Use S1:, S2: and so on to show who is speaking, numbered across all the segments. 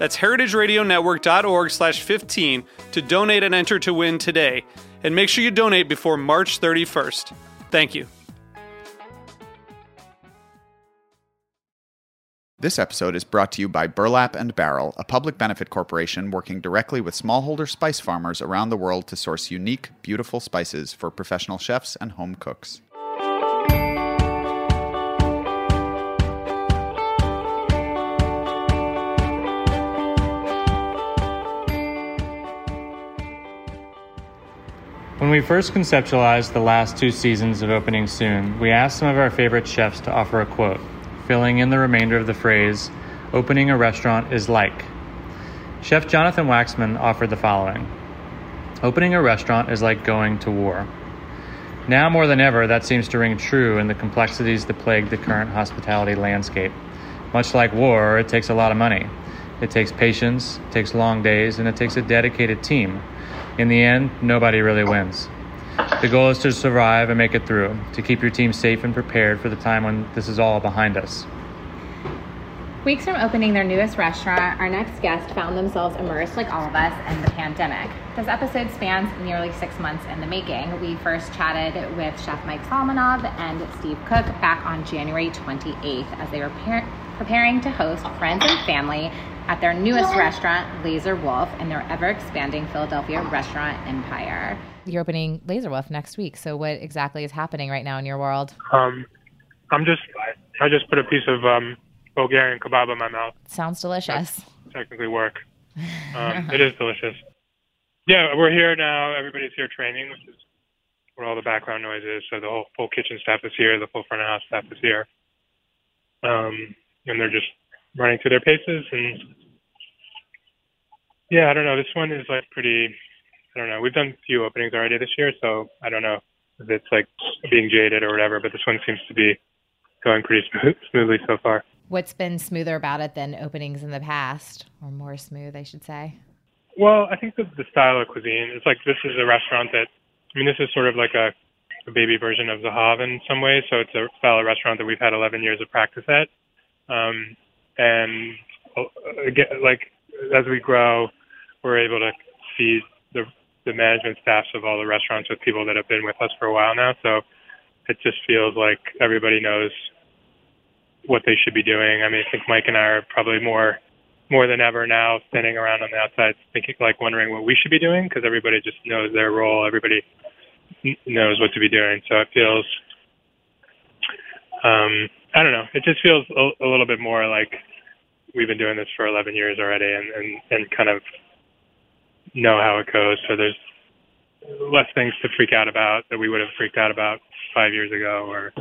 S1: That's heritageradionetwork.org slash 15 to donate and enter to win today. And make sure you donate before March 31st. Thank you.
S2: This episode is brought to you by Burlap and Barrel, a public benefit corporation working directly with smallholder spice farmers around the world to source unique, beautiful spices for professional chefs and home cooks.
S3: When we first conceptualized the last two seasons of Opening Soon, we asked some of our favorite chefs to offer a quote, filling in the remainder of the phrase, opening a restaurant is like. Chef Jonathan Waxman offered the following Opening a restaurant is like going to war. Now more than ever, that seems to ring true in the complexities that plague the current hospitality landscape. Much like war, it takes a lot of money. It takes patience, it takes long days, and it takes a dedicated team. In the end, nobody really wins. The goal is to survive and make it through, to keep your team safe and prepared for the time when this is all behind us.
S4: Weeks from opening their newest restaurant, our next guest found themselves immersed, like all of us, in the pandemic. This episode spans nearly six months in the making. We first chatted with Chef Mike Solomonov and Steve Cook back on January 28th as they were par- preparing to host friends and family at their newest restaurant, Laser Wolf, in their ever expanding Philadelphia restaurant empire. You're opening Laser Wolf next week. So, what exactly is happening right now in your world?
S5: Um, I'm just, I just put a piece of um, Bulgarian kebab in my mouth.
S4: Sounds delicious.
S5: That's technically work. Um, it is delicious. Yeah, we're here now. Everybody's here training, which is where all the background noise is. So the whole full kitchen staff is here. The full front of house staff is here. Um, and they're just running through their paces and yeah, I don't know. This one is like pretty. I don't know. We've done a few openings already this year, so I don't know if it's like being jaded or whatever. But this one seems to be going pretty smooth, smoothly so far.
S4: What's been smoother about it than openings in the past, or more smooth, I should say?
S5: Well, I think the, the style of cuisine. It's like this is a restaurant that. I mean, this is sort of like a, a baby version of Zahav in some ways. So it's a style of restaurant that we've had 11 years of practice at, um, and uh, again, like as we grow, we're able to feed the the management staffs of all the restaurants with people that have been with us for a while now. So it just feels like everybody knows what they should be doing. I mean, I think Mike and I are probably more more than ever now standing around on the outside thinking like wondering what we should be doing because everybody just knows their role. Everybody knows what to be doing. So it feels um I don't know. It just feels a, a little bit more like we've been doing this for 11 years already and and and kind of know how it goes. So there's less things to freak out about that we would have freaked out about five years ago, or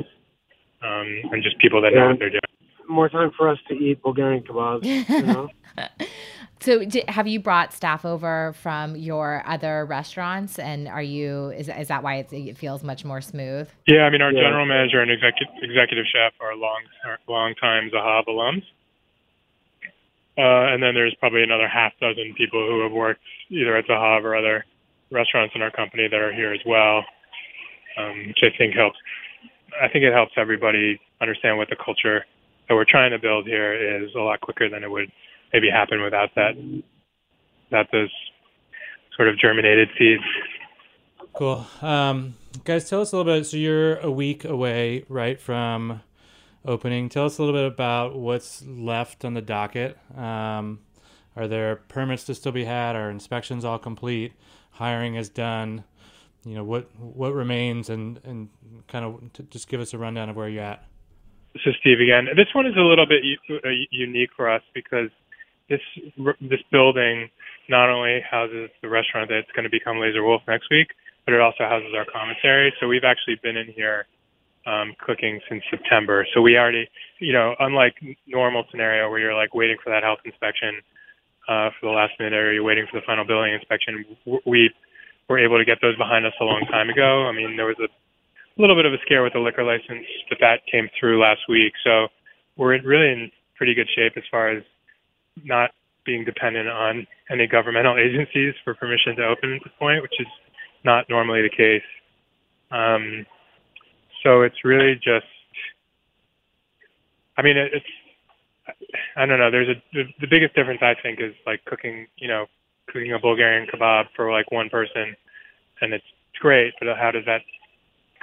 S5: um, and just people that know what they're doing.
S6: More time for us to eat Bulgarian kebabs. You know?
S4: so, have you brought staff over from your other restaurants, and are you is is that why it feels much more smooth?
S5: Yeah, I mean, our yeah. general manager and executive executive chef are long long time Zahav alums. Uh, and then there's probably another half dozen people who have worked either at Zahav or other restaurants in our company that are here as well, um, which I think helps. I think it helps everybody understand what the culture that we're trying to build here is a lot quicker than it would maybe happen without that, without those sort of germinated seeds.
S3: Cool. Um, guys, tell us a little bit. So you're a week away, right, from opening. Tell us a little bit about what's left on the docket. Um, are there permits to still be had? Are inspections all complete? Hiring is done. you know what what remains and and kind of just give us a rundown of where you're at.
S5: Is Steve again. This one is a little bit u- uh, unique for us because this this building not only houses the restaurant that's going to become Laser Wolf next week, but it also houses our commissary. So we've actually been in here um, cooking since September. So we already, you know, unlike normal scenario where you're like waiting for that health inspection uh, for the last minute or you're waiting for the final building inspection, we were able to get those behind us a long time ago. I mean, there was a little bit of a scare with the liquor license, but that came through last week. So we're really in pretty good shape as far as not being dependent on any governmental agencies for permission to open at this point, which is not normally the case. Um, so it's really just, I mean, it, it's, I don't know. There's a the, the biggest difference I think is like cooking, you know, cooking a Bulgarian kebab for like one person, and it's great. But how does that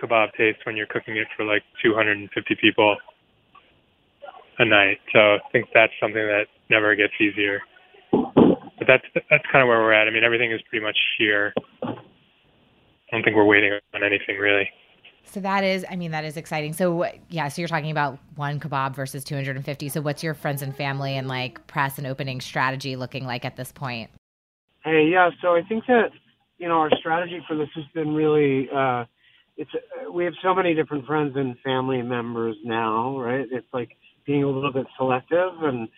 S5: kebab taste when you're cooking it for like 250 people a night? So I think that's something that never gets easier. But that's that's kind of where we're at. I mean, everything is pretty much here. I don't think we're waiting on anything really.
S4: So that is, I mean, that is exciting. So yeah, so you're talking about one kebab versus 250. So what's your friends and family and like press and opening strategy looking like at this point?
S6: Hey, yeah. So I think that you know our strategy for this has been really. uh it's we have so many different friends and family members now, right? It's like being a little bit selective, and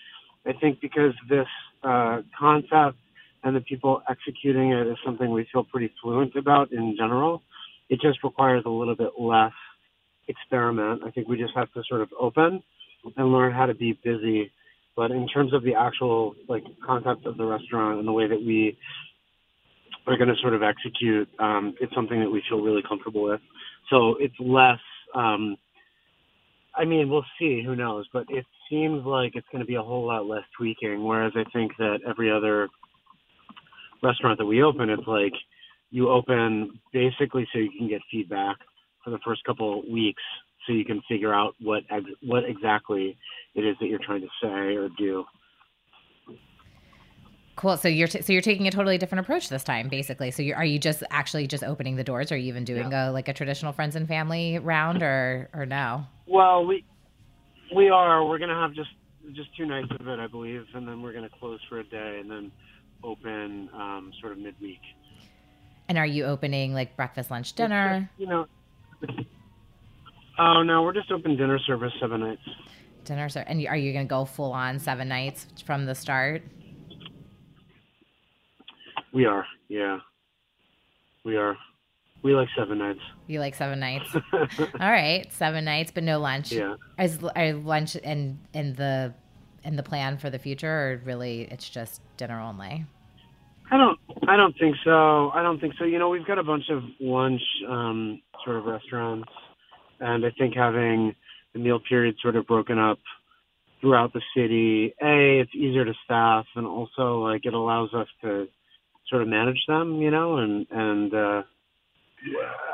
S6: I think because this uh, concept and the people executing it is something we feel pretty fluent about in general. It just requires a little bit less experiment. I think we just have to sort of open and learn how to be busy. But in terms of the actual like concept of the restaurant and the way that we are going to sort of execute, um, it's something that we feel really comfortable with. So it's less. Um, I mean, we'll see. Who knows? But it seems like it's going to be a whole lot less tweaking. Whereas I think that every other restaurant that we open, it's like you open basically so you can get feedback for the first couple of weeks, so you can figure out what what exactly it is that you're trying to say or do.
S4: Cool. So you're t- so you're taking a totally different approach this time, basically. So are you just actually just opening the doors? Are you even doing yeah. a like a traditional friends and family round, or or no?
S6: Well, we we are. We're gonna have just just two nights of it, I believe, and then we're gonna close for a day and then open um, sort of midweek.
S4: And are you opening like breakfast, lunch, dinner?
S6: you know. Oh no, we're just open dinner service seven nights.
S4: Dinner service, and are you going to go full on seven nights from the start?
S6: We are, yeah. We are. We like seven nights.
S4: You like seven nights. All right, seven nights, but no lunch.
S6: Yeah.
S4: Is are lunch and in the in the plan for the future, or really it's just dinner only?
S6: I don't. I don't think so. I don't think so. You know, we've got a bunch of lunch um, sort of restaurants, and I think having the meal period sort of broken up throughout the city, a it's easier to staff, and also like it allows us to sort of manage them. You know, and and uh,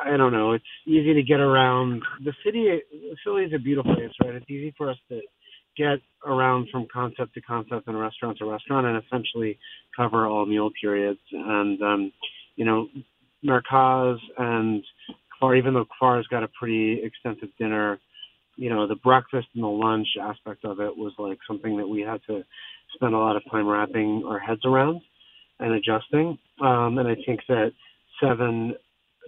S6: I don't know. It's easy to get around. The city, Philly is a beautiful place, right? It's easy for us to get around from concept to concept and restaurant to restaurant and essentially cover all meal periods. And, um, you know, Merkaz and Kfar, even though Kfar's got a pretty extensive dinner, you know, the breakfast and the lunch aspect of it was like something that we had to spend a lot of time wrapping our heads around and adjusting. Um, and I think that seven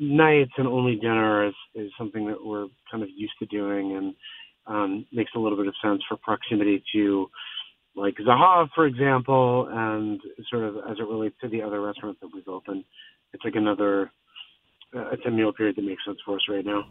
S6: nights and only dinner is, is something that we're kind of used to doing. And, um, makes a little bit of sense for proximity to like Zahav, for example, and sort of as it relates to the other restaurants that we've opened. It's like another, uh, it's a meal period that makes sense for us right now.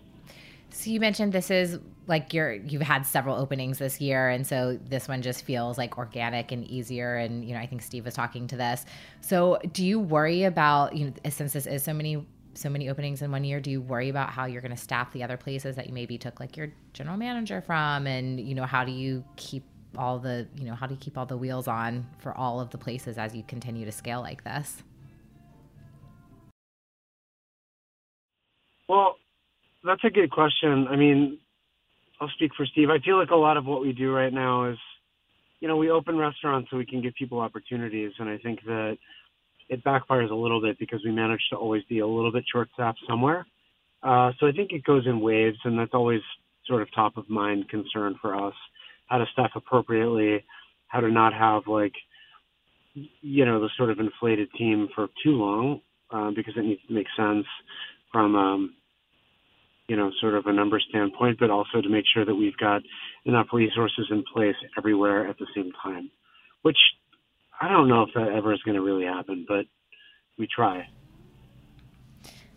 S4: So you mentioned this is like you're you've had several openings this year, and so this one just feels like organic and easier. And you know, I think Steve was talking to this. So do you worry about you know since this is so many so many openings in one year do you worry about how you're going to staff the other places that you maybe took like your general manager from? And you know how do you keep all the you know how do you keep all the wheels on for all of the places as you continue to scale like this?
S6: Well that's a good question. I mean i'll speak for steve. I feel like a lot of what we do right now is you know we open restaurants so we can give people opportunities. And i think that it backfires a little bit because we manage to always be a little bit short staffed somewhere. Uh, so I think it goes in waves, and that's always sort of top of mind concern for us: how to staff appropriately, how to not have like you know the sort of inflated team for too long uh, because it needs to make sense from um, you know sort of a number standpoint, but also to make sure that we've got enough resources in place everywhere at the same time, which I don't know if that ever is going to really happen, but we try.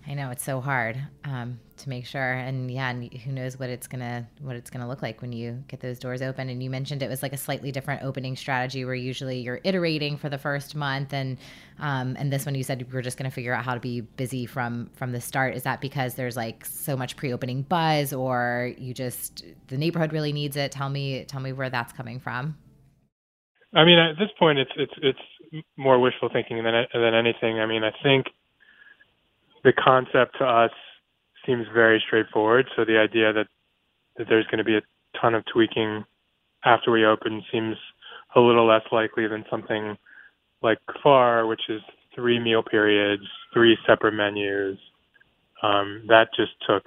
S4: I know it's so hard um, to make sure, and yeah, and who knows what it's gonna what it's gonna look like when you get those doors open. And you mentioned it was like a slightly different opening strategy, where usually you're iterating for the first month, and um, and this one you said we are just gonna figure out how to be busy from from the start. Is that because there's like so much pre-opening buzz, or you just the neighborhood really needs it? Tell me tell me where that's coming from.
S5: I mean, at this point, it's it's it's more wishful thinking than than anything. I mean, I think the concept to us seems very straightforward. So the idea that that there's going to be a ton of tweaking after we open seems a little less likely than something like Kfar, which is three meal periods, three separate menus. Um, that just took,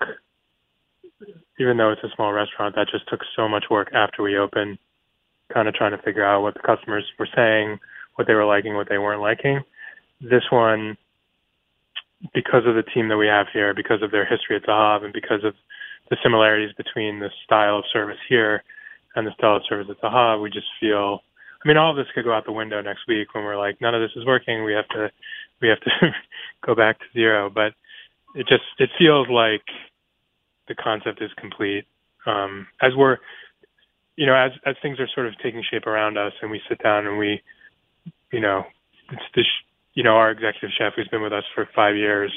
S5: even though it's a small restaurant, that just took so much work after we opened, kind of trying to figure out what the customers were saying, what they were liking, what they weren't liking. This one because of the team that we have here, because of their history at Zahav, and because of the similarities between the style of service here and the style of service at Zahav, we just feel. I mean, all of this could go out the window next week when we're like, none of this is working. We have to, we have to go back to zero. But it just it feels like the concept is complete. Um, as we're, you know, as as things are sort of taking shape around us, and we sit down and we, you know, it's this you know, our executive chef who's been with us for five years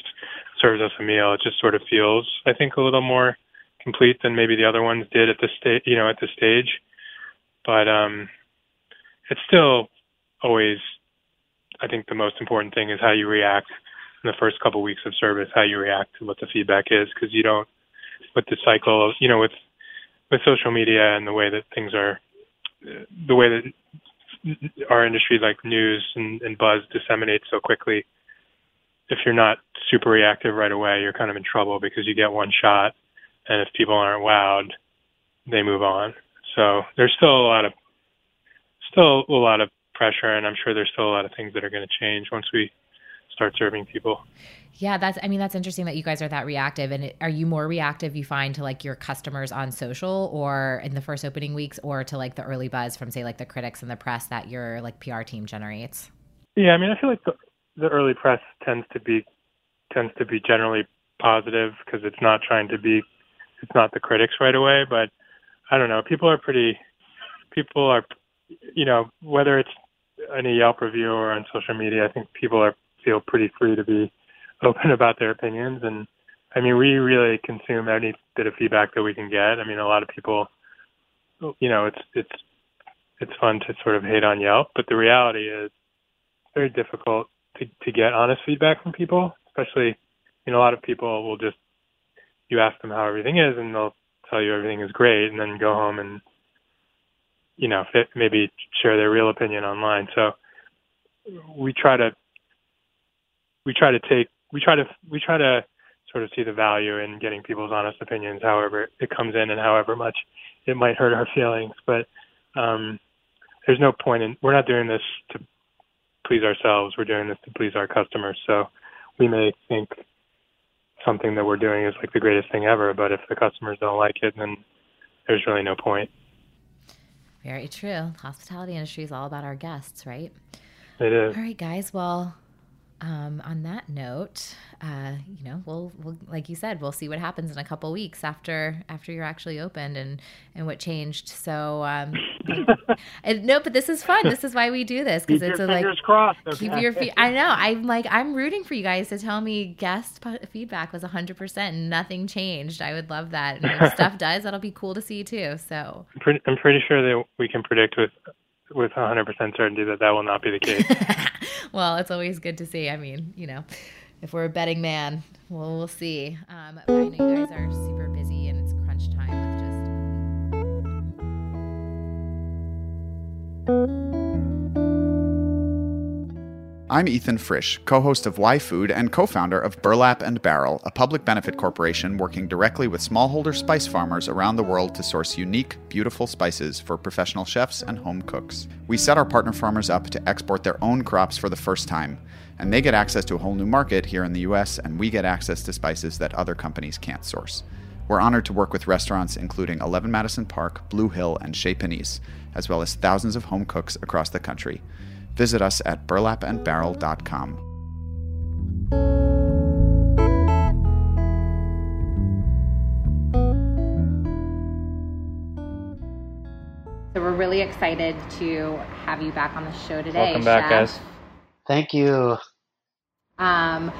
S5: serves us a meal. It just sort of feels, I think, a little more complete than maybe the other ones did at this stage, you know, at this stage. But um, it's still always, I think, the most important thing is how you react in the first couple weeks of service, how you react to what the feedback is, because you don't, with the cycle, of, you know, with with social media and the way that things are, the way that our industry, like news and, and buzz, disseminates so quickly. If you're not super reactive right away, you're kind of in trouble because you get one shot, and if people aren't wowed, they move on. So there's still a lot of still a lot of pressure, and I'm sure there's still a lot of things that are going to change once we start serving people.
S4: Yeah, that's I mean that's interesting that you guys are that reactive and it, are you more reactive you find to like your customers on social or in the first opening weeks or to like the early buzz from say like the critics and the press that your like PR team generates?
S5: Yeah, I mean I feel like the the early press tends to be tends to be generally positive because it's not trying to be it's not the critics right away, but I don't know, people are pretty people are you know, whether it's in a Yelp review or on social media, I think people are feel pretty free to be open about their opinions. And I mean, we really consume any bit of feedback that we can get. I mean, a lot of people, you know, it's it's it's fun to sort of hate on Yelp, but the reality is very difficult to to get honest feedback from people, especially you know a lot of people will just you ask them how everything is and they'll tell you everything is great and then go home and you know maybe share their real opinion online. So we try to we try to take we try to we try to sort of see the value in getting people's honest opinions, however it comes in and however much it might hurt our feelings. But um, there's no point in we're not doing this to please ourselves. We're doing this to please our customers. So we may think something that we're doing is like the greatest thing ever, but if the customers don't like it, then there's really no point.
S4: Very true. Hospitality industry is all about our guests, right?
S5: It is.
S4: All right, guys. Well, um, on that note, uh, you know, we'll, we'll, like you said, we'll see what happens in a couple weeks after after you're actually opened and and what changed. So, um, and, no, but this is fun. This is why we do this
S6: because it's a, like crossed. Okay.
S4: Keep your feet. I know. I'm like I'm rooting for you guys to tell me guest feedback was 100 percent nothing changed. I would love that. And if stuff does, that'll be cool to see too. So
S5: I'm pretty, I'm pretty sure that we can predict with with 100% certainty that that will not be the case.
S4: well, it's always good to see. I mean, you know, if we're a betting man, well, we'll see. Um, I know you guys are super busy and it's crunch time with just.
S2: I'm Ethan Frisch, co host of Why Food and co founder of Burlap and Barrel, a public benefit corporation working directly with smallholder spice farmers around the world to source unique, beautiful spices for professional chefs and home cooks. We set our partner farmers up to export their own crops for the first time, and they get access to a whole new market here in the US, and we get access to spices that other companies can't source. We're honored to work with restaurants including 11 Madison Park, Blue Hill, and Chez Panisse, as well as thousands of home cooks across the country. Visit us at burlapandbarrel.com.
S4: So we're really excited to have you back on the show today.
S3: Welcome back,
S4: Chef.
S3: guys.
S7: Thank you.
S4: Um,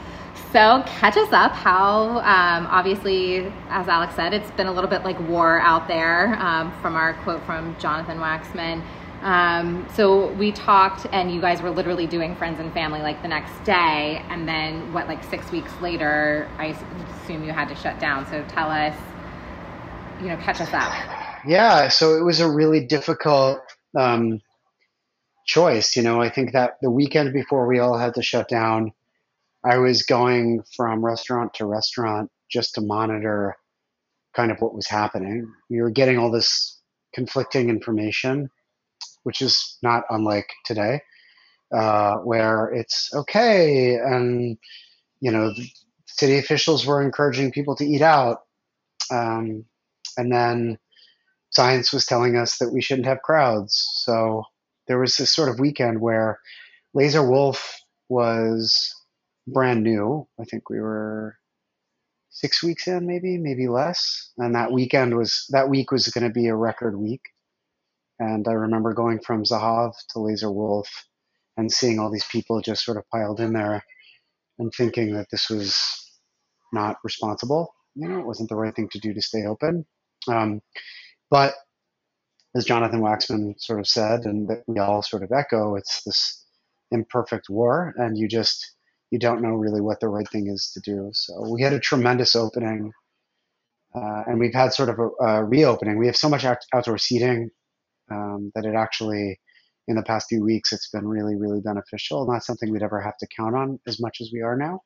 S4: so catch us up. How um, obviously, as Alex said, it's been a little bit like war out there. Um, from our quote from Jonathan Waxman. Um, so we talked, and you guys were literally doing friends and family like the next day, and then what, like six weeks later, I assume you had to shut down. So tell us, you know, catch us up.
S7: Yeah, so it was a really difficult um, choice. You know, I think that the weekend before we all had to shut down, I was going from restaurant to restaurant just to monitor kind of what was happening. We were getting all this conflicting information, which is not unlike today, uh, where it's okay, and you know, city officials were encouraging people to eat out, um, and then science was telling us that we shouldn't have crowds. So there was this sort of weekend where Laser Wolf was brand new. I think we were six weeks in, maybe, maybe less. And that weekend was that week was going to be a record week. And I remember going from Zahav to Laser Wolf and seeing all these people just sort of piled in there and thinking that this was not responsible. You know, it wasn't the right thing to do to stay open. Um, but as Jonathan Waxman sort of said, and that we all sort of echo, it's this imperfect war, and you just you don't know really what the right thing is to do. So we had a tremendous opening, uh, and we've had sort of a, a reopening. We have so much out- outdoor seating um, that it actually, in the past few weeks, it's been really, really beneficial. Not something we'd ever have to count on as much as we are now,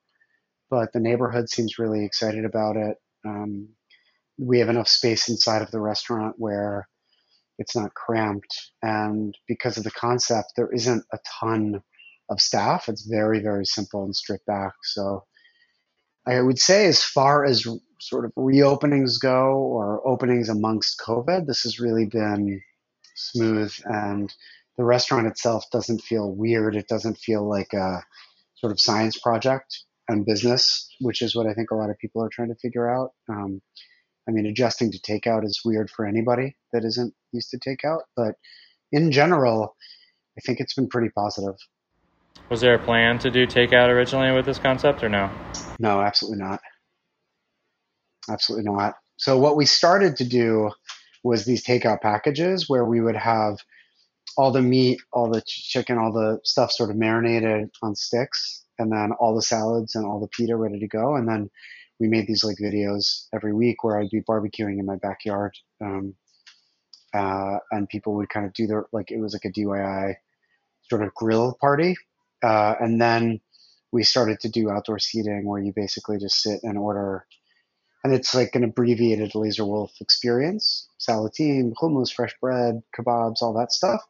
S7: but the neighborhood seems really excited about it. Um, we have enough space inside of the restaurant where it's not cramped, and because of the concept, there isn't a ton of staff. It's very, very simple and stripped back. So I would say, as far as sort of reopenings go or openings amongst COVID, this has really been smooth. And the restaurant itself doesn't feel weird. It doesn't feel like a sort of science project and business, which is what I think a lot of people are trying to figure out. Um, I mean, adjusting to takeout is weird for anybody that isn't used to takeout. But in general, I think it's been pretty positive.
S3: Was there a plan to do takeout originally with this concept or no?
S7: No, absolutely not. Absolutely not. So what we started to do was these takeout packages where we would have all the meat, all the chicken, all the stuff sort of marinated on sticks, and then all the salads and all the pita ready to go. And then we made these like videos every week where I'd be barbecuing in my backyard, um, uh, and people would kind of do their like it was like a DIY sort of grill party, uh, and then we started to do outdoor seating where you basically just sit and order and it's like an abbreviated laser wolf experience. Salatim hummus fresh bread kebabs all that stuff.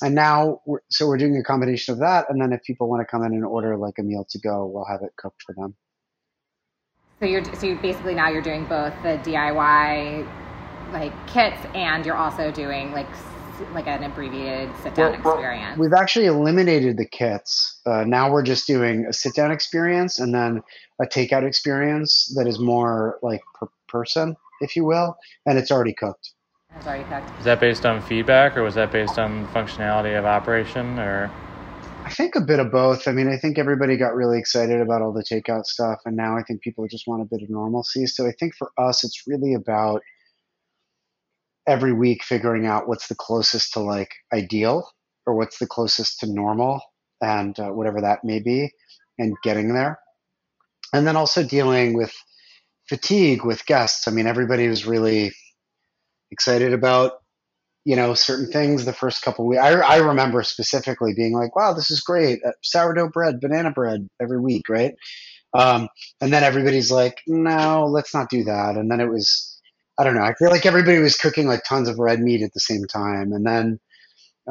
S7: And now we're, so we're doing a combination of that. And then if people want to come in and order like a meal to go we'll have it cooked for them.
S4: So you're so you basically now you're doing both the DIY like kits and you're also doing like like an abbreviated sit down
S7: Well, well,
S4: experience.
S7: we've actually eliminated the kits uh, now we're just doing a sit down experience and then a takeout experience that is more like per person if you will and it's already cooked
S4: It's already cooked.
S3: Is that based on feedback or was that based on functionality of operation or
S7: I think a bit of both. I mean, I think everybody got really excited about all the takeout stuff, and now I think people just want a bit of normalcy. So I think for us, it's really about every week figuring out what's the closest to like ideal or what's the closest to normal and uh, whatever that may be, and getting there. And then also dealing with fatigue with guests. I mean, everybody was really excited about you know, certain things the first couple weeks. I, I remember specifically being like, wow, this is great. Uh, sourdough bread, banana bread every week, right? Um, and then everybody's like, no, let's not do that. And then it was, I don't know. I feel like everybody was cooking like tons of red meat at the same time. And then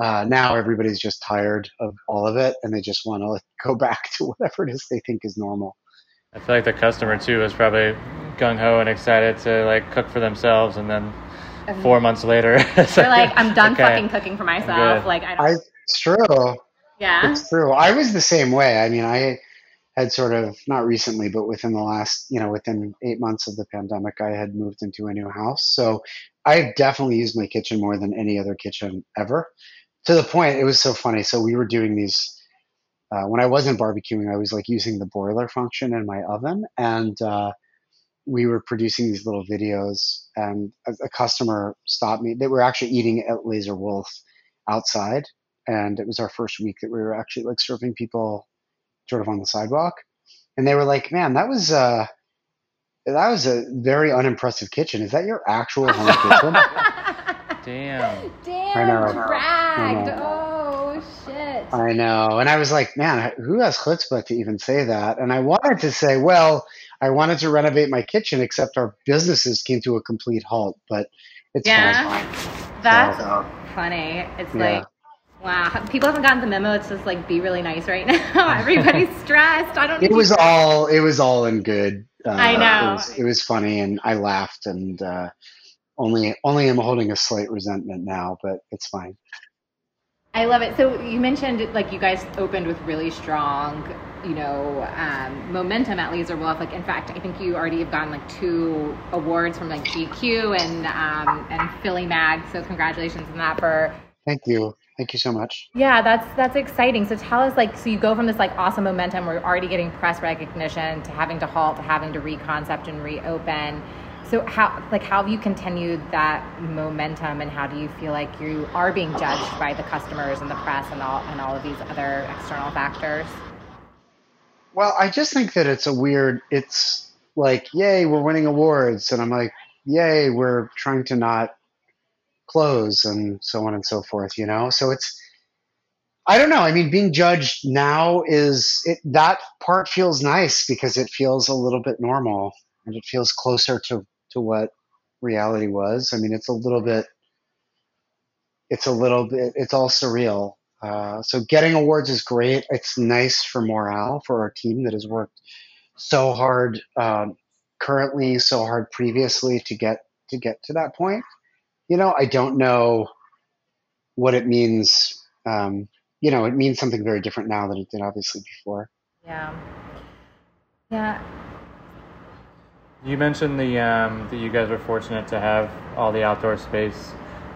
S7: uh, now everybody's just tired of all of it and they just want to like, go back to whatever it is they think is normal.
S3: I feel like the customer too is probably gung ho and excited to like cook for themselves, and then four months later,
S4: they're like, "I'm done okay, fucking cooking for myself." Like I, don't... I,
S7: it's true.
S4: Yeah,
S7: it's true. I was the same way. I mean, I had sort of not recently, but within the last, you know, within eight months of the pandemic, I had moved into a new house. So I definitely used my kitchen more than any other kitchen ever. To the point, it was so funny. So we were doing these uh, when I wasn't barbecuing, I was like using the boiler function in my oven, and uh, we were producing these little videos. And a, a, customer stopped me. They were actually eating at Laser Wolf outside, and it was our first week that we were actually like serving people sort of on the sidewalk. And they were like, "Man, that was uh, that was a very unimpressive kitchen. Is that your actual home kitchen?"
S3: Damn.
S4: Damn. I know. Dragged. I know. Oh shit.
S7: I know. And I was like, man, who has chutzpah to even say that? And I wanted to say, well, I wanted to renovate my kitchen, except our businesses came to a complete halt. But it's
S4: yeah, fine. that's so, funny. It's yeah. like, wow, people haven't gotten the memo. It's just like be really nice right now. Everybody's stressed. I don't.
S7: It was all. It was all in good.
S4: Uh, I know.
S7: It was, it was, funny, and I laughed, and uh, only only am holding a slight resentment now, but it's fine.
S4: I love it. So you mentioned like you guys opened with really strong, you know, um, momentum at Laser Wolf. Like in fact, I think you already have gotten like two awards from like GQ and um, and Philly Mag. So congratulations on that for.
S7: Thank you. Thank you so much.
S4: Yeah, that's that's exciting. So tell us like so you go from this like awesome momentum, we're already getting press recognition to having to halt, to having to reconcept and reopen so how like how have you continued that momentum and how do you feel like you are being judged by the customers and the press and all and all of these other external factors?
S7: Well, I just think that it's a weird it's like, yay, we're winning awards and I'm like, yay, we're trying to not close and so on and so forth, you know? So it's I don't know. I mean, being judged now is it, that part feels nice because it feels a little bit normal and it feels closer to to what reality was. I mean, it's a little bit, it's a little bit, it's all surreal. Uh, so getting awards is great. It's nice for morale for our team that has worked so hard um, currently, so hard previously to get to get to that point. You know, I don't know what it means. Um, you know, it means something very different now than it did obviously before.
S4: Yeah. Yeah.
S3: You mentioned the um, that you guys were fortunate to have all the outdoor space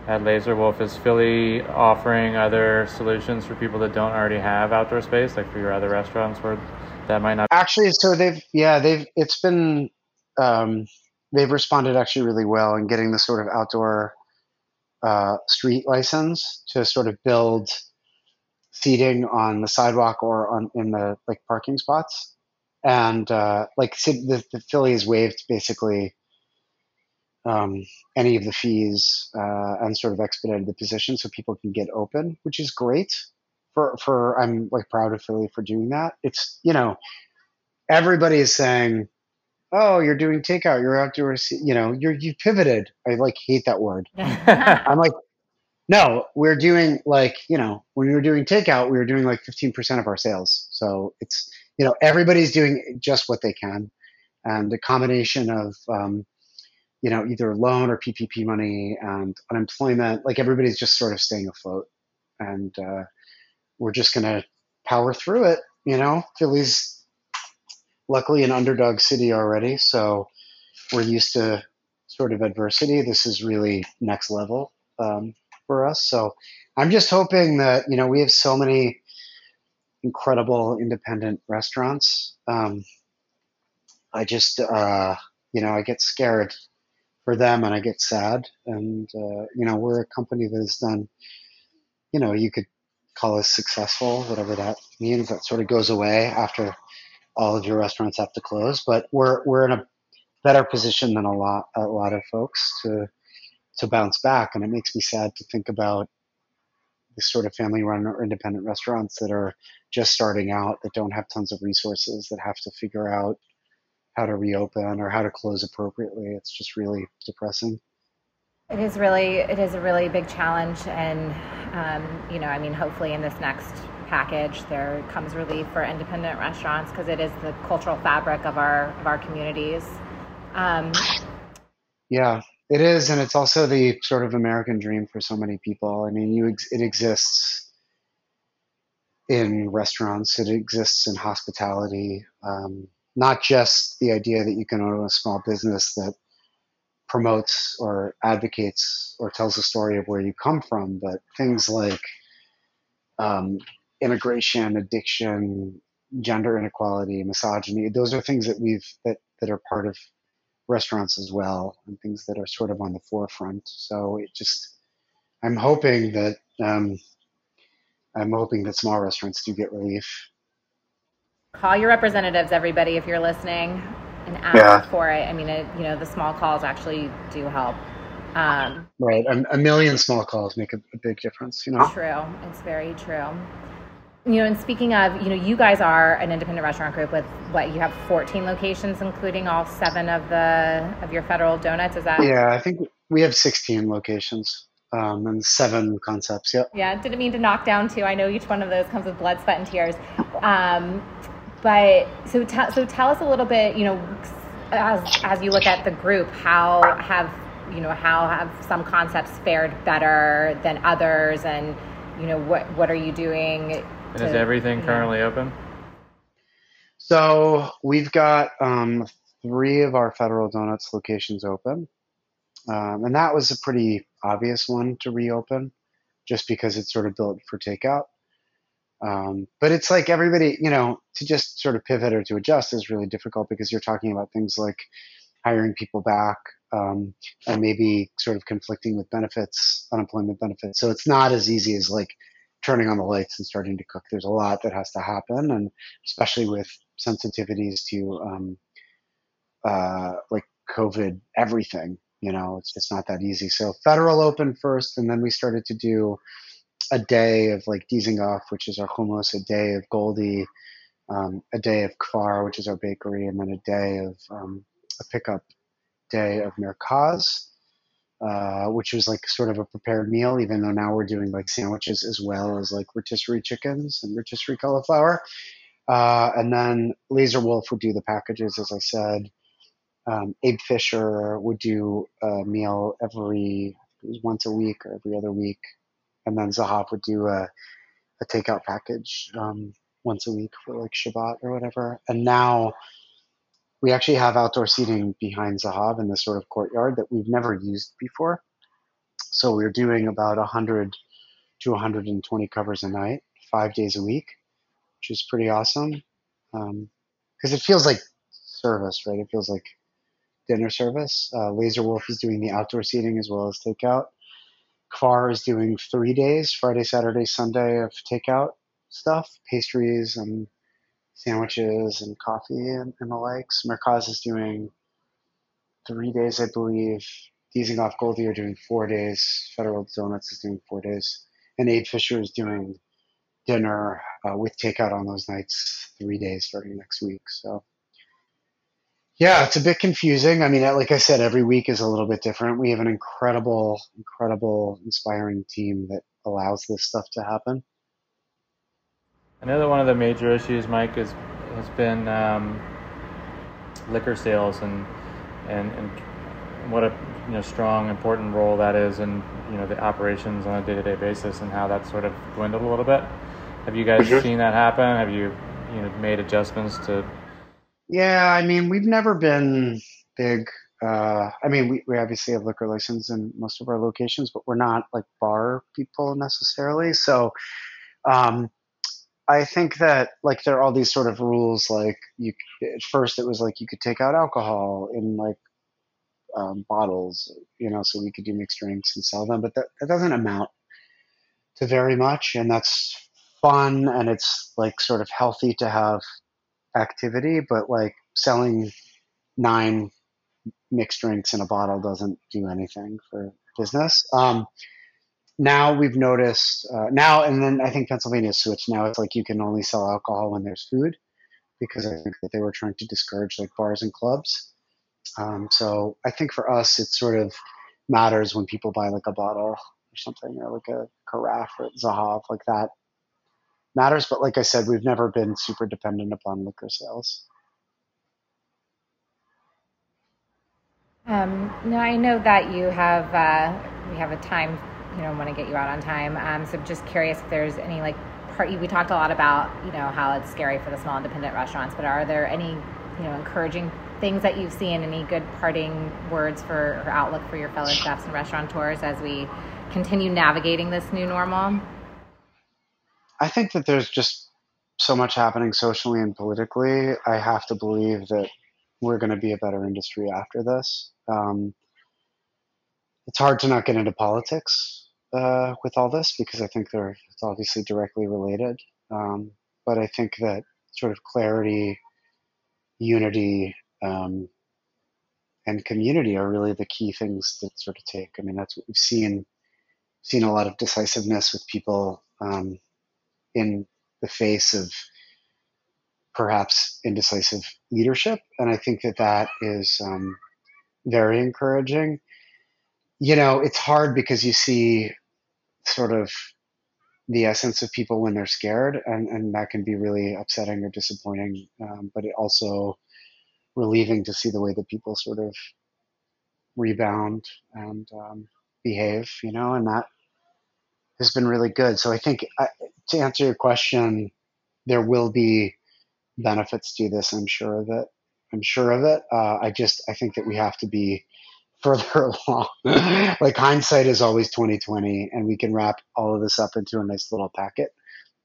S3: at Laser Wolf. Is Philly offering other solutions for people that don't already have outdoor space, like for your other restaurants where that might not?
S7: Actually, so they've yeah they've it's been um, they've responded actually really well in getting the sort of outdoor uh, street license to sort of build seating on the sidewalk or on in the like parking spots and uh, like the, the Philly has waived basically um, any of the fees uh, and sort of expedited the position so people can get open, which is great. For for I'm like proud of Philly for doing that. It's you know everybody is saying, oh, you're doing takeout, you're outdoor, you know, you're you pivoted. I like hate that word. I'm like. No, we're doing like, you know, when we were doing takeout, we were doing like 15% of our sales. So it's, you know everybody's doing just what they can and a combination of um, you know either loan or ppp money and unemployment like everybody's just sort of staying afloat and uh, we're just going to power through it you know philly's luckily an underdog city already so we're used to sort of adversity this is really next level um, for us so i'm just hoping that you know we have so many incredible independent restaurants. Um, I just, uh, you know, I get scared for them and I get sad. And, uh, you know, we're a company that has done, you know, you could call us successful, whatever that means. That sort of goes away after all of your restaurants have to close. But we're, we're in a better position than a lot, a lot of folks to, to bounce back. And it makes me sad to think about the sort of family run or independent restaurants that are just starting out, that don't have tons of resources, that have to figure out how to reopen or how to close appropriately. It's just really depressing.
S4: It is really, it is a really big challenge, and um, you know, I mean, hopefully in this next package there comes relief for independent restaurants because it is the cultural fabric of our of our communities. Um,
S7: yeah, it is, and it's also the sort of American dream for so many people. I mean, you it exists in restaurants, it exists in hospitality. Um, not just the idea that you can own a small business that promotes or advocates or tells the story of where you come from, but things like um, immigration, addiction, gender inequality, misogyny. Those are things that we've that that are part of restaurants as well, and things that are sort of on the forefront. So it just, I'm hoping that um, I'm hoping that small restaurants do get relief.
S4: Call your representatives, everybody, if you're listening, and ask yeah. for it. I mean, it, you know, the small calls actually do help. Um,
S7: right, a, a, million small calls make a, a big difference. You know,
S4: true. It's very true you know, and speaking of, you know, you guys are an independent restaurant group with what you have 14 locations, including all seven of the of your federal donuts. Is that?
S7: Yeah, I think we have 16 locations um, and seven concepts. Yep.
S4: Yeah, didn't mean to knock down two. I know each one of those comes with blood, sweat, and tears. Um, but so t- so tell us a little bit. You know, as as you look at the group, how have you know how have some concepts fared better than others, and you know what what are you doing
S3: and is everything currently open?
S7: So we've got um, three of our Federal Donuts locations open. Um, and that was a pretty obvious one to reopen just because it's sort of built for takeout. Um, but it's like everybody, you know, to just sort of pivot or to adjust is really difficult because you're talking about things like hiring people back um, and maybe sort of conflicting with benefits, unemployment benefits. So it's not as easy as like turning on the lights and starting to cook. There's a lot that has to happen, and especially with sensitivities to um, uh, like COVID, everything. You know, it's just not that easy. So federal open first, and then we started to do a day of like Dizengoff, which is our hummus, a day of Goldie, um, a day of Kfar, which is our bakery, and then a day of um, a pickup day of Merkaz uh, which was like sort of a prepared meal, even though now we're doing like sandwiches as well as like rotisserie chickens and rotisserie cauliflower. Uh, and then Laser Wolf would do the packages, as I said. Um, Abe Fisher would do a meal every once a week or every other week, and then Zahav would do a, a takeout package um, once a week for like Shabbat or whatever. And now we actually have outdoor seating behind Zahav in this sort of courtyard that we've never used before. So we're doing about 100 to 120 covers a night, five days a week, which is pretty awesome. Because um, it feels like service, right? It feels like dinner service. Uh, Laser Wolf is doing the outdoor seating as well as takeout. Kfar is doing three days, Friday, Saturday, Sunday of takeout stuff, pastries and sandwiches and coffee and, and the likes. Merkaz is doing three days, I believe. Dizengoff Goldie are doing four days. Federal Donuts is doing four days. And Abe Fisher is doing dinner uh, with takeout on those nights, three days starting next week. So, yeah, it's a bit confusing. I mean, like I said, every week is a little bit different. We have an incredible, incredible, inspiring team that allows this stuff to happen.
S3: That one of the major issues, Mike, is has been um, liquor sales and, and and what a you know strong important role that is in you know the operations on a day to day basis and how that sort of dwindled a little bit. Have you guys mm-hmm. seen that happen? Have you you know made adjustments to?
S7: Yeah, I mean we've never been big. Uh, I mean we, we obviously have liquor license in most of our locations, but we're not like bar people necessarily. So um, I think that like there are all these sort of rules. Like you, at first it was like you could take out alcohol in like um, bottles, you know, so we could do mixed drinks and sell them. But that, that doesn't amount to very much, and that's fun and it's like sort of healthy to have activity. But like selling nine mixed drinks in a bottle doesn't do anything for business. Um, now we've noticed uh, now, and then I think Pennsylvania switched. Now it's like you can only sell alcohol when there's food, because I think that they were trying to discourage like bars and clubs. Um, so I think for us, it sort of matters when people buy like a bottle or something, or like a carafe or Zahav, like that matters. But like I said, we've never been super dependent upon liquor sales.
S4: Um, no, I know that you have uh, we have a time you know want to get you out on time. Um, so just curious if there's any like part. We talked a lot about you know how it's scary for the small independent restaurants, but are there any you know encouraging things that you've seen? Any good parting words for or outlook for your fellow chefs and restaurateurs as we continue navigating this new normal?
S7: I think that there's just so much happening socially and politically. I have to believe that we're going to be a better industry after this. Um, it's hard to not get into politics uh, with all this because I think they're it's obviously directly related. Um, but I think that sort of clarity, unity, um, and community are really the key things that sort of take. I mean, that's what we've seen seen a lot of decisiveness with people um, in the face of perhaps indecisive leadership, and I think that that is um, very encouraging you know, it's hard because you see sort of the essence of people when they're scared, and, and that can be really upsetting or disappointing. Um, but it also relieving to see the way that people sort of rebound and um, behave, you know, and that has been really good. So I think uh, to answer your question, there will be benefits to this. I'm sure of it. I'm sure of it. Uh, I just I think that we have to be further along. like hindsight is always 2020, and we can wrap all of this up into a nice little packet,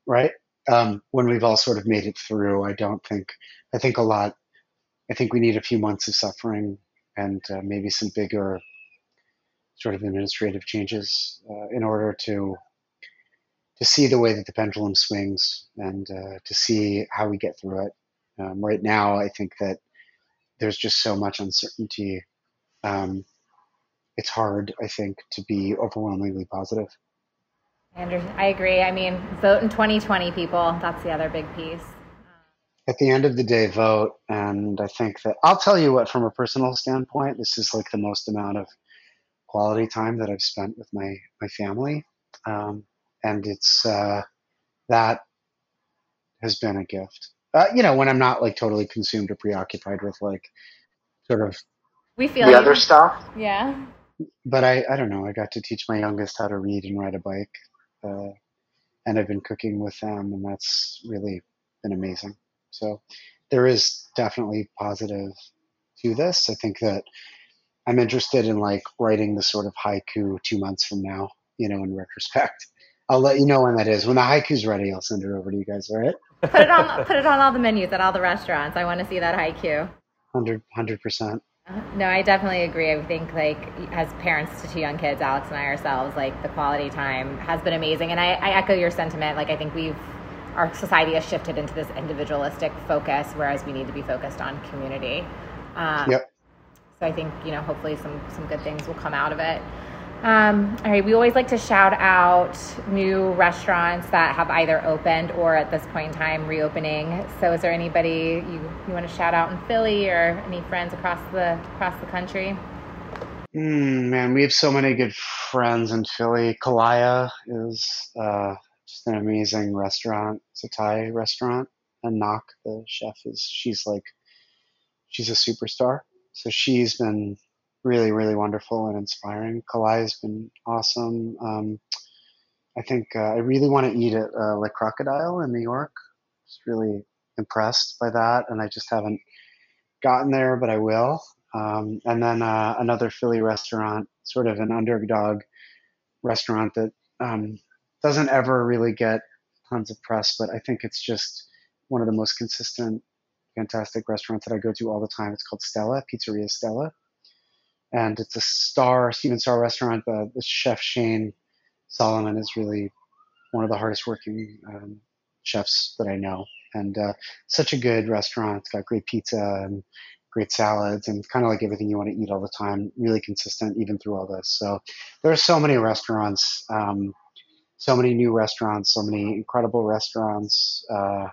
S7: right? Um, when we've all sort of made it through, I don't think. I think a lot. I think we need a few months of suffering and uh, maybe some bigger sort of administrative changes uh, in order to to see the way that the pendulum swings and uh, to see how we get through it. Um, right now, I think that there's just so much uncertainty um, it's hard, I think, to be overwhelmingly positive.
S4: Andrew, I agree. I mean, vote in 2020, people. That's the other big piece.
S7: At the end of the day, vote. And I think that I'll tell you what, from a personal standpoint, this is like the most amount of quality time that I've spent with my, my family. Um, and it's uh, that has been a gift. Uh, you know, when I'm not like totally consumed or preoccupied with like sort of
S4: we feel
S7: the
S4: you.
S7: other stuff.
S4: Yeah.
S7: But I, I don't know. I got to teach my youngest how to read and ride a bike, uh, and I've been cooking with them, and that's really been amazing. So there is definitely positive to this. I think that I'm interested in like writing the sort of haiku two months from now. You know, in retrospect. I'll let you know when that is. When the haiku's ready, I'll send it over to you guys. All right?
S4: Put it on. put it on all the menus at all the restaurants. I want to see that haiku.
S7: Hundred percent.
S4: No, I definitely agree. I think like as parents to two young kids, Alex and I ourselves, like the quality time has been amazing. And I, I echo your sentiment. Like I think we've our society has shifted into this individualistic focus, whereas we need to be focused on community.
S7: Um, yep.
S4: So I think you know, hopefully, some some good things will come out of it. Um, all right, we always like to shout out new restaurants that have either opened or at this point in time reopening. So, is there anybody you, you want to shout out in Philly or any friends across the across the country?
S7: Mm, man, we have so many good friends in Philly. Kalaya is uh, just an amazing restaurant. It's a Thai restaurant, and Nok, the chef, is she's like she's a superstar. So she's been really, really wonderful and inspiring. Kalaya has been awesome. Um, I think uh, I really want to eat at uh, Le Crocodile in New York. Just really impressed by that, and I just haven't gotten there, but I will. Um, and then uh, another Philly restaurant, sort of an underdog restaurant that um, doesn't ever really get tons of press, but I think it's just one of the most consistent, fantastic restaurants that I go to all the time. It's called Stella, Pizzeria Stella and it's a Starr Stephen Starr restaurant. But the chef Shane Solomon is really one of the hardest working um, chefs that I know, and uh, such a good restaurant. It's got great pizza and great salads, and kind of like everything you want to eat all the time. Really consistent even through all this. So there are so many restaurants, um, so many new restaurants, so many incredible restaurants uh,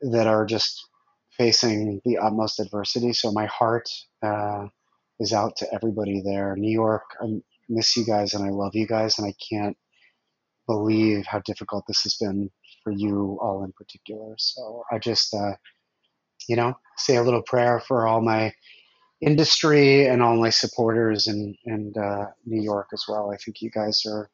S7: that are just facing the utmost adversity. So my heart uh, is out to everybody there. New York, I miss you guys and I love you guys, and I can't believe how difficult this has been for you all in particular. So I just, uh, you know, say a little prayer for all my industry and all my supporters in, in uh, New York as well. I think you guys are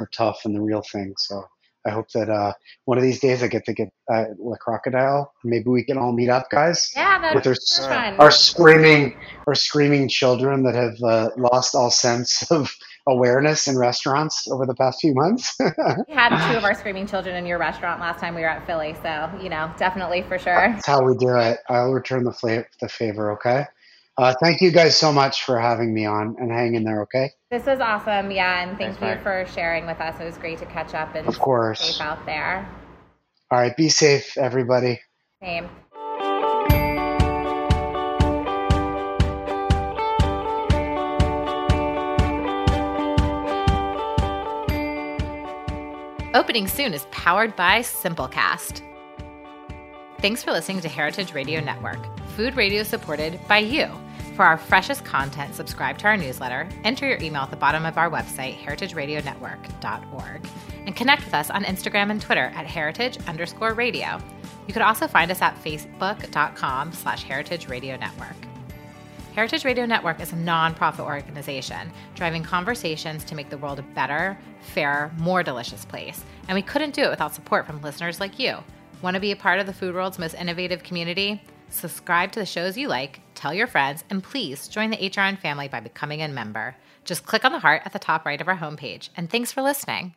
S7: are tough and the real thing. So I hope that uh, one of these days I get to get uh, the crocodile. Maybe we can all meet up, guys.
S4: Yeah, that's
S7: with our,
S4: so fun.
S7: our screaming, our screaming children that have uh, lost all sense of awareness in restaurants over the past few months.
S4: we had two of our screaming children in your restaurant last time we were at Philly, so you know, definitely for sure.
S7: That's how we do it. I'll return the, fla- the favor. Okay. Uh, thank you guys so much for having me on and hang in there. Okay.
S4: This was awesome, yeah, and thank
S3: Thanks,
S4: you
S3: Mike.
S4: for sharing with us. It was great to catch up and
S7: Of course.
S4: safe out there.
S7: All right. Be safe, everybody.
S4: Same. Opening soon is powered by Simplecast. Thanks for listening to Heritage Radio Network, food radio supported by you. For our freshest content, subscribe to our newsletter, enter your email at the bottom of our website, heritageradionetwork.org, and connect with us on Instagram and Twitter at heritage underscore radio. You could also find us at facebook.com slash heritage radio network. Heritage Radio Network is a nonprofit organization driving conversations to make the world a better, fairer, more delicious place. And we couldn't do it without support from listeners like you. Want to be a part of the food world's most innovative community? Subscribe to the shows you like, tell your friends, and please join the HRN family by becoming a member. Just click on the heart at the top right of our homepage. And thanks for listening.